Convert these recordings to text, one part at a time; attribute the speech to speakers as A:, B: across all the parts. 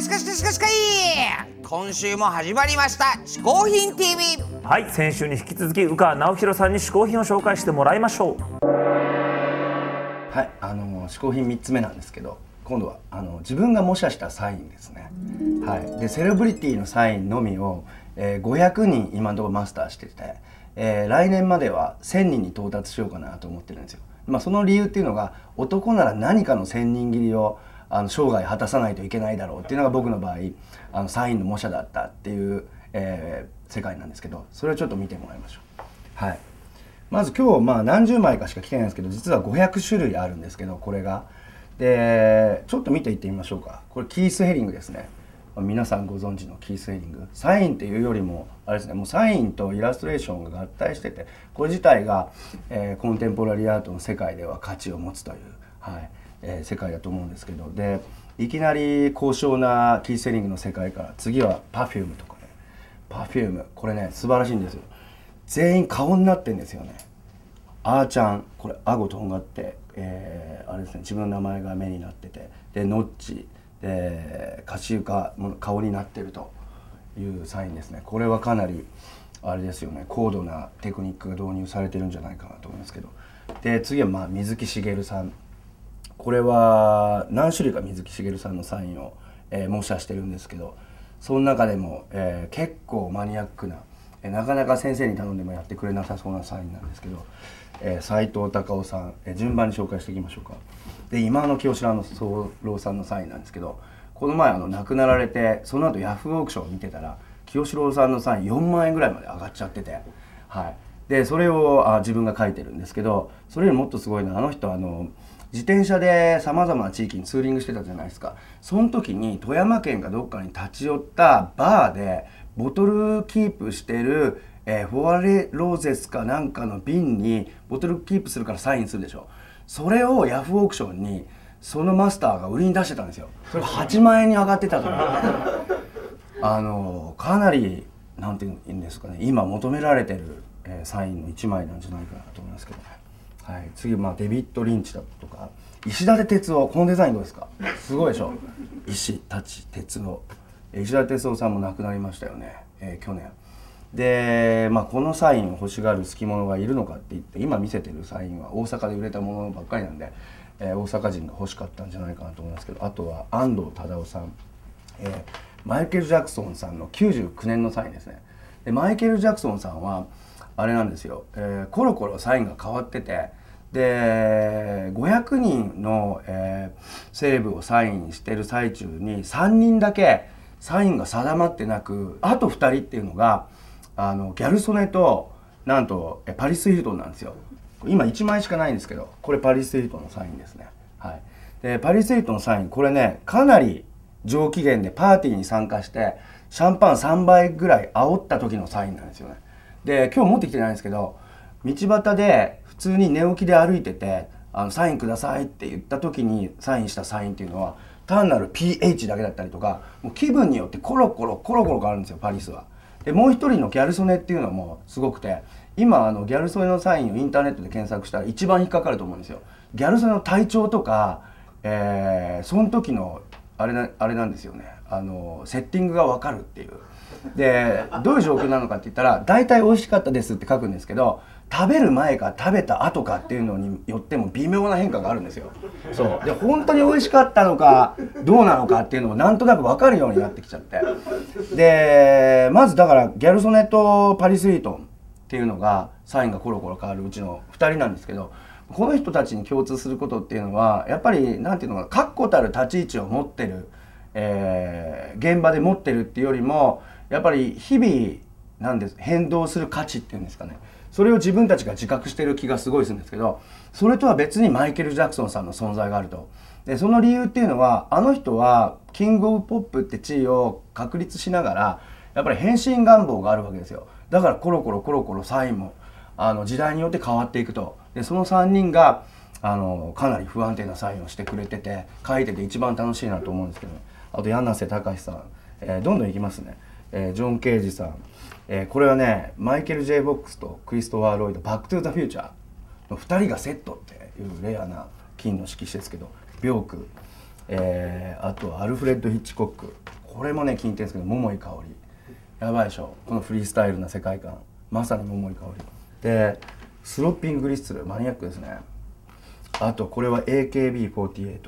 A: しかししかしかい今週も始まりました「嗜好品 TV」
B: はい先週に引き続き宇川直弘さんに嗜好品を紹介してもらいましょう
C: はいあの嗜好品3つ目なんですけど今度はあの自分が模写したサインですね、はい、でセレブリティのサインのみを、えー、500人今のところマスターしてて、えー、来年までは1000人に到達しようかなと思ってるんですよ、まあ、その理由っていうのが男なら何かの1000人切りをあの生涯果たさないといけないだろうっていうのが僕の場合あのサインの模写だったっていう、えー、世界なんですけどそれをちょっと見てもらいましょう。はい。まず今日まあ何十枚かしか来てないんですけど実は500種類あるんですけどこれが。でちょっと見ていってみましょうか。これキースヘリングですね。皆さんご存知のキースヘリング。サインっていうよりもあれですねもうサインとイラストレーションが合体しててこれ自体が、えー、コンテンポラリーアートの世界では価値を持つという、はい。えー、世界だと思うんですけど。でいきなり高尚なキースヘリングの世界から次は Perfume とかね。Perfume これね素晴らしいんですよ。全員顔になってんですよね。あーちゃんこれ顎とんがって、えー、あれですね。自分の名前が目になってて。でノッチ。でカシウカも顔になってると。いうサインですね。これはかなりあれですよね。高度なテクニックが導入されてるんじゃないかなと思いますけど。で次はまあ水木しげるさん。これは何種類か水木しげるさんのサインを、えー、模写してるんですけどその中でも、えー、結構マニアックなえなかなか先生に頼んでもやってくれなさそうなサインなんですけど、えー、藤隆夫さん、えー、順番に紹介していきましょうか。で今の清志郎のさんのサインなんですけどこの前あの亡くなられてその後ヤフーオークションを見てたら清志郎さんのサイン4万円ぐらいまで上がっちゃっててはい。でそれをあ自分が書いてるんですけどそれよりもっとすごいのはあの人あの自転車でさまざまな地域にツーリングしてたじゃないですか。その時に富山県がどっかに立ち寄ったバーでボトルキープしてる、えー、フォアレローゼスかなんかの瓶にボトルキープするからサインするでしょ。それをヤフーオークションにそのマスターが売りに出してたんですよ。それ8万円に上がってたからあのかなりなんていうんですかね今求められてる、えー、サインの1枚なんじゃないかなと思いますけどね、はい、次、まあ、デビッド・リンチだとか。石立哲夫このデザインどうですか？すごいでしょ。石立哲夫。石田哲夫さんも亡くなりましたよね、えー、去年。で、まあ、このサインを欲しがる好き者がいるのかって言って今見せてるサインは大阪で売れたものばっかりなんで、えー、大阪人が欲しかったんじゃないかなと思いますけどあとは安藤忠雄さん、えー、マイケル・ジャクソンさんの99年のサインですね。でマイケル・ジャクソンさんはあれなんですよ、えー、コロコロサインが変わってて。で500人の、えー、セレブをサインしてる最中に3人だけサインが定まってなくあと2人っていうのがあのギャル曽根となんとパリス・ヒルトンなんですよ。今1枚しかないんですけどこれパリス・ヒルトンのサインですね。はい。でパリス・ヒルトンのサインこれねかなり上機嫌でパーティーに参加してシャンパン3杯ぐらい煽った時のサインなんですよね。で今日持ってきてないんですけど道端で普通に寝起きで歩いててあのサインくださいって言った時にサインしたサインっていうのは単なる pH だけだったりとかもう気分によってコロコロコロコロ変わるんですよパリスは。でもう一人のギャル曽根っていうのもすごくて今あのギャル曽根のサインをインターネットで検索したら一番引っかかると思うんですよ。ギャル曽根の体調とか、えー、その時のあれなあれなんですよねあのセッティングが分かるっていう。でどういう状況なのかって言ったら大体美味しかったですって書くんですけど食べる前か食べた後かっていうのによっても微妙な変化があるんですよ。そう。で本当に美味しかったのかどうなのかっていうのもなんとなく分かるようになってきちゃって。でまずだからギャル曽根とパリス・イートンっていうのがサインがコロコロ変わるうちの2人なんですけどこの人たちに共通することっていうのはやっぱり何ていうのか確固たる立ち位置を持ってる、えー、現場で持ってるっていうよりもやっぱり日々なんです変動する価値っていうんですかね。それを自分たちが自覚してる気がすごいするんですけどそれとは別にマイケル・ジャクソンさんの存在があると。でその理由っていうのはあの人はキング・オブ・ポップって地位を確立しながらやっぱり変身願望があるわけですよ。だからコロコロコロコロサインもあの時代によって変わっていくと。でその3人があのかなり不安定なサインをしてくれてて書いてて一番楽しいなと思うんですけど、ね、あと柳瀬隆さん、えー、どんどんいきますね、えー、ジョン・ケージさん。えー、これはねマイケル・ジェイ・ボックスとクリストワー・ロイド「バック・トゥ・ザ・フューチャー」の2人がセットっていうレアな金の色紙ですけどビョーク、えーあとアルフレッド・ヒッチコック。これもね気に入ってんですけど桃井かおり。やばいでしょ。このフリースタイルな世界観。まさに桃井かおり。でスロッピング・グリッツル。マニアックですね。あとこれは AKB48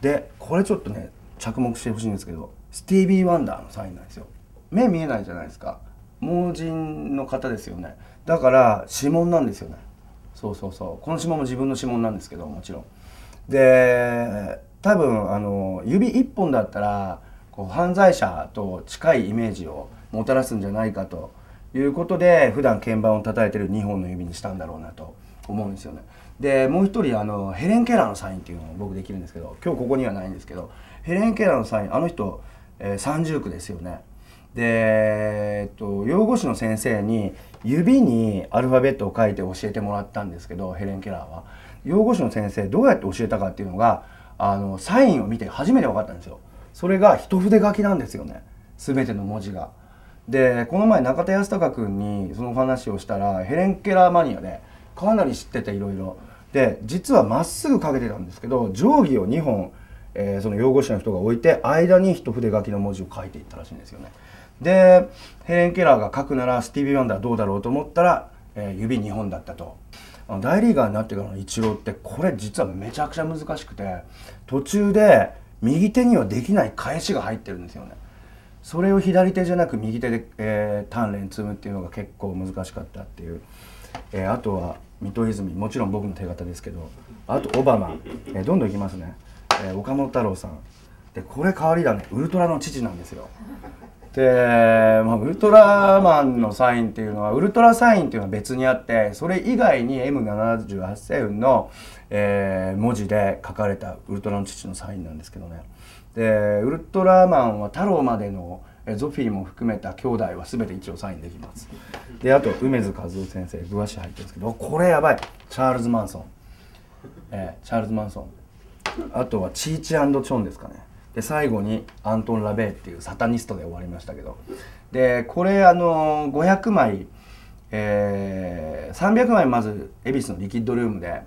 C: でこれちょっとね着目してほしいんですけどスティービー・ワンダーのサインなんですよ。目見えないじゃないですか。盲人の方ですよね。だから指紋なんですよね。そうそうそう。この指紋も自分の指紋なんですけどもちろん。で多分あの指一本だったらこう犯罪者と近いイメージをもたらすんじゃないかということで普段鍵盤を叩いてる2本の指にしたんだろうなと。思うんですよね。でもう一人あのヘレン・ケラーのサインっていうのを僕できるんですけど今日ここにはないんですけどヘレン・ケラーのサインあの人、えー、三重苦ですよね。で、えっと、養護士の先生に指にアルファベットを書いて教えてもらったんですけどヘレン・ケラーは。養護士の先生どうやって教えたかっていうのがあのサインを見て初めて分かったんですよ。それが一筆書きなんですよね。全ての文字が。でこの前中田康隆君にその話をしたらヘレン・ケラーマニアでかなり知ってていろいろで実はまっすぐ書けてたんですけど定規を2本、えーその養護士の人が置いて間に一筆書きの文字を書いていったらしいんですよね。でヘレン・ケラーが書くならスティービー・ワンダーどうだろうと思ったら、えー指2本だったと。大リーガーになってからのイチローってこれ実はめちゃくちゃ難しくて途中で右手にはできない返しが入ってるんですよね。それを左手じゃなく右手で、えー、鍛錬積むっていうのが結構難しかったっていう、えーあとは水戸泉もちろん僕の手形ですけどあとオバマ、えーどんどんいきますね、えー岡本太郎さん。でこれ変わりだね。ウルトラの父なんですよ。で、まあ、ウルトラマンのサインっていうのはウルトラサインっていうのは別にあってそれ以外に M78 星雲の、えー文字で書かれたウルトラの父のサインなんですけどね。でウルトラマンは太郎までのえーゾフィーも含めた兄弟は全て一応サインできます。であと梅津和夫先生具足入ってるんですけどこれやばい。チャールズ・マンソン、えーチャールズ・マンソンあとはチーチチョンですかね。で最後にアントン・ラベーっていうサタニストで終わりましたけど。でこれあの500枚、えー300枚まず恵比寿のリキッドルームで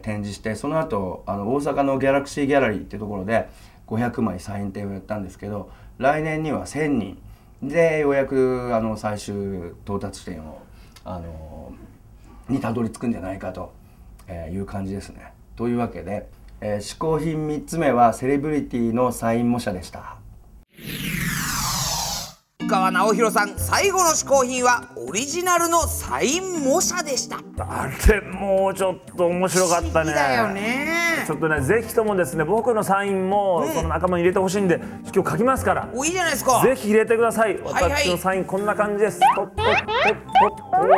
C: 展示してその後あの大阪のギャラクシーギャラリーっていうところで500枚サイン展をやったんですけど来年には1000人。でようやくあの最終到達点をあのにたどり着くんじゃないかとえいう感じですね。というわけで、えー試行品3つ目はセレブリティのサイン模写でした。
A: 深川直弘さん最後の嗜好品はオリジナルのサイン模写でした
B: あれもうちょっと面白かったね
A: だよね
B: ちょっとねぜひともですね僕のサインもその仲間に入れてほしいんで今日書きますから
A: おいいじゃないですか
B: ぜひ入れてください。
A: はいはい
B: 私のサインこんな感じです。とっとっとっとっとっ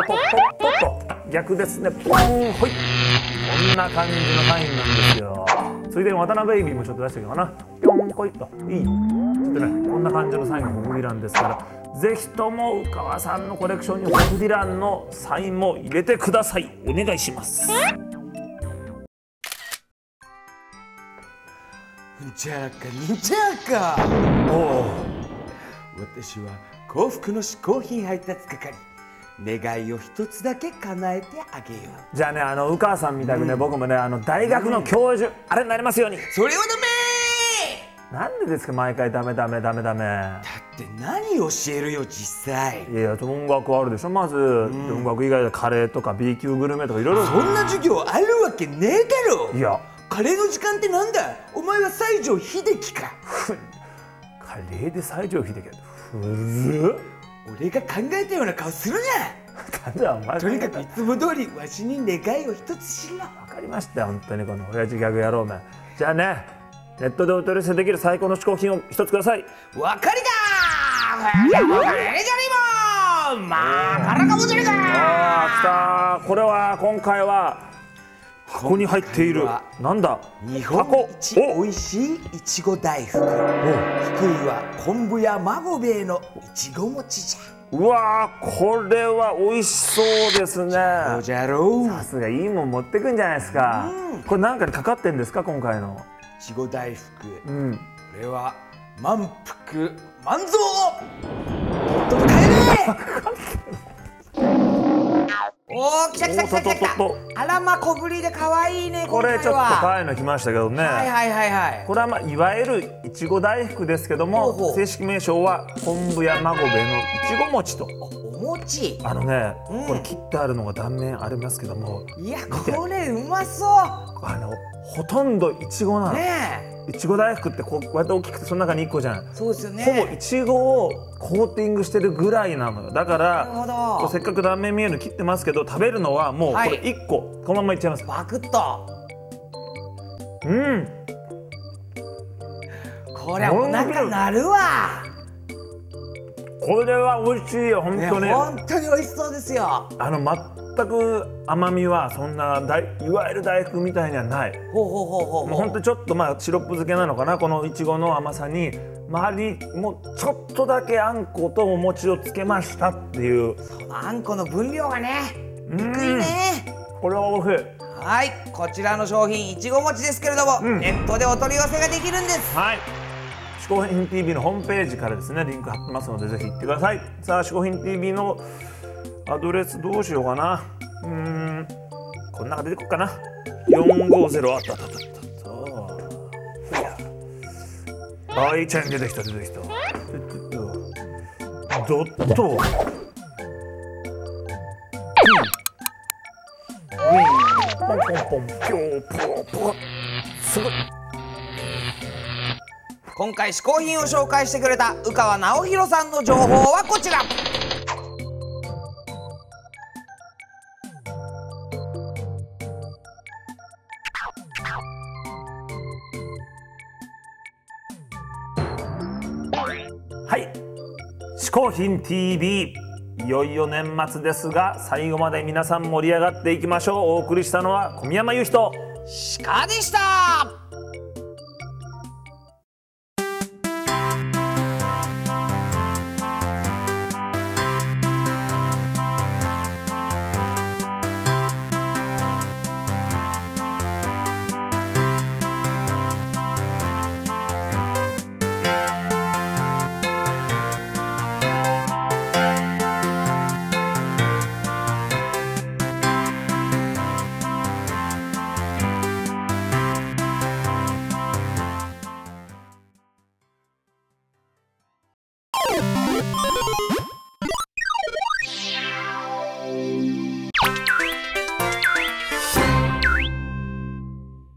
B: とっとっと逆ですね。ポンほい。こんな感じのサインなんですよ。ついでに渡辺ベイビーもちょっと出しておこうかな。ぴょんこいっといい。でねこんな感じのサインがホフディランですから。ぜひとも宇川さんのコレクションにホフディランのサインも入れてください。お願いします。
A: じゃあかにちゃかおお私は幸福の嗜好品配達係願いを一つだけ叶えてあげよう。
B: じゃあねあの宇川さんみたくね、僕もねあの大学の教授、あれになりますように。
A: それはダメ！
B: なんでですか毎回ダメダメダメダメ。
A: だって何教えるよ実際。
B: いや音楽あるでしょまず、音楽以外でカレーとか B 級グルメとかいろいろ。
A: そんな授業あるわけねえだろ。
B: いや。
A: カレーの時間ってなんだ？お前は西城秀樹か。
B: カレーで西城秀樹古っ
A: 俺が考えたような顔する
B: な！んでお前
A: なとにかくいつも通りわしに願いを一つしろ！
B: わかりましたよ本当に。この親父ギャグ野郎め。じゃあねネットでお取り寄せできる最高の嗜好品を一つください。
A: わかりだじゃりもまあからかもじゃりか
B: あー来たこれは今回はここに入っている。なんだ？
A: 日
B: 箱
A: 本一
B: お。
A: 美味しいいちご大福。福井は昆布や孫兵衛のいちご餅じ
B: うわーこれは美味しそうですね。
A: ゃおじゃろう。
B: さすがいいもん持ってくんじゃないですか、これなんかにかかってんですか今回の。
A: いちご大福。
B: うん。
A: これは満腹満足。とっとと帰れおおお来た来た来た来た来た。あらま小ぶりで可愛いね
B: これちょっと可愛いの来ましたけどね、
A: はいはいはいはい。
B: これはまあいわゆるいちご大福ですけども正式名称は昆布や孫兵衛のいちご餅と。
A: お餅。
B: あのね、
A: うん。
B: これ切ってあるのが断面ありますけども
A: いやこれうまそ
B: あのほとんどいちごな
A: う
B: の、
A: ね
B: いちご大福ってこうこうやって大きくてその中に1個じゃん、
A: えそうですよね。
B: ほぼいちごをコーティングしてるぐらいなのよ。だか
A: なる
B: らせっかく断面見えるの切ってますけど食べるのはもうこ
A: はい。
B: れ1個、このままいっちゃいます。
A: バクッと。
B: うん。
A: これお腹なるわ。
B: これは美味しいよ本
A: ね
B: 当に、
A: 本当に美味しそうですよ。
B: あの全く甘みはそんな大いわゆる大福みたいにはない。
A: ほうほうほうほう
B: もうほんとちょっとまあシロップ漬けなのかなこのいちごの甘さに周りもうちょっとだけあんことお餅をつけましたっていう。
A: あんこの分量がね
B: うん。
A: 低いね。
B: これは美味しい。
A: はいこちらの商品いちご餅ですけれども、
B: うん。
A: ネットでお取り寄せができるんです。
B: はい。嗜好品 TV のホームページからですねリンク貼ってますのでぜひ行ってください。さあ嗜好品 TV のアドレスどうしようかな。うーん。この中出てこっかな。450あったあったあったあった。ほやはいチェーン出てきた出てきた。ドット。ウィンポンポンポンピョーポーポーすごい
A: 今回試行品を紹介してくれた宇川直弘さん。の情報はこちら
B: コーヒー TV」いよいよ年末ですが最後まで皆さん盛り上がっていきましょう。お送りしたのは小宮山雄人
A: 鹿でした。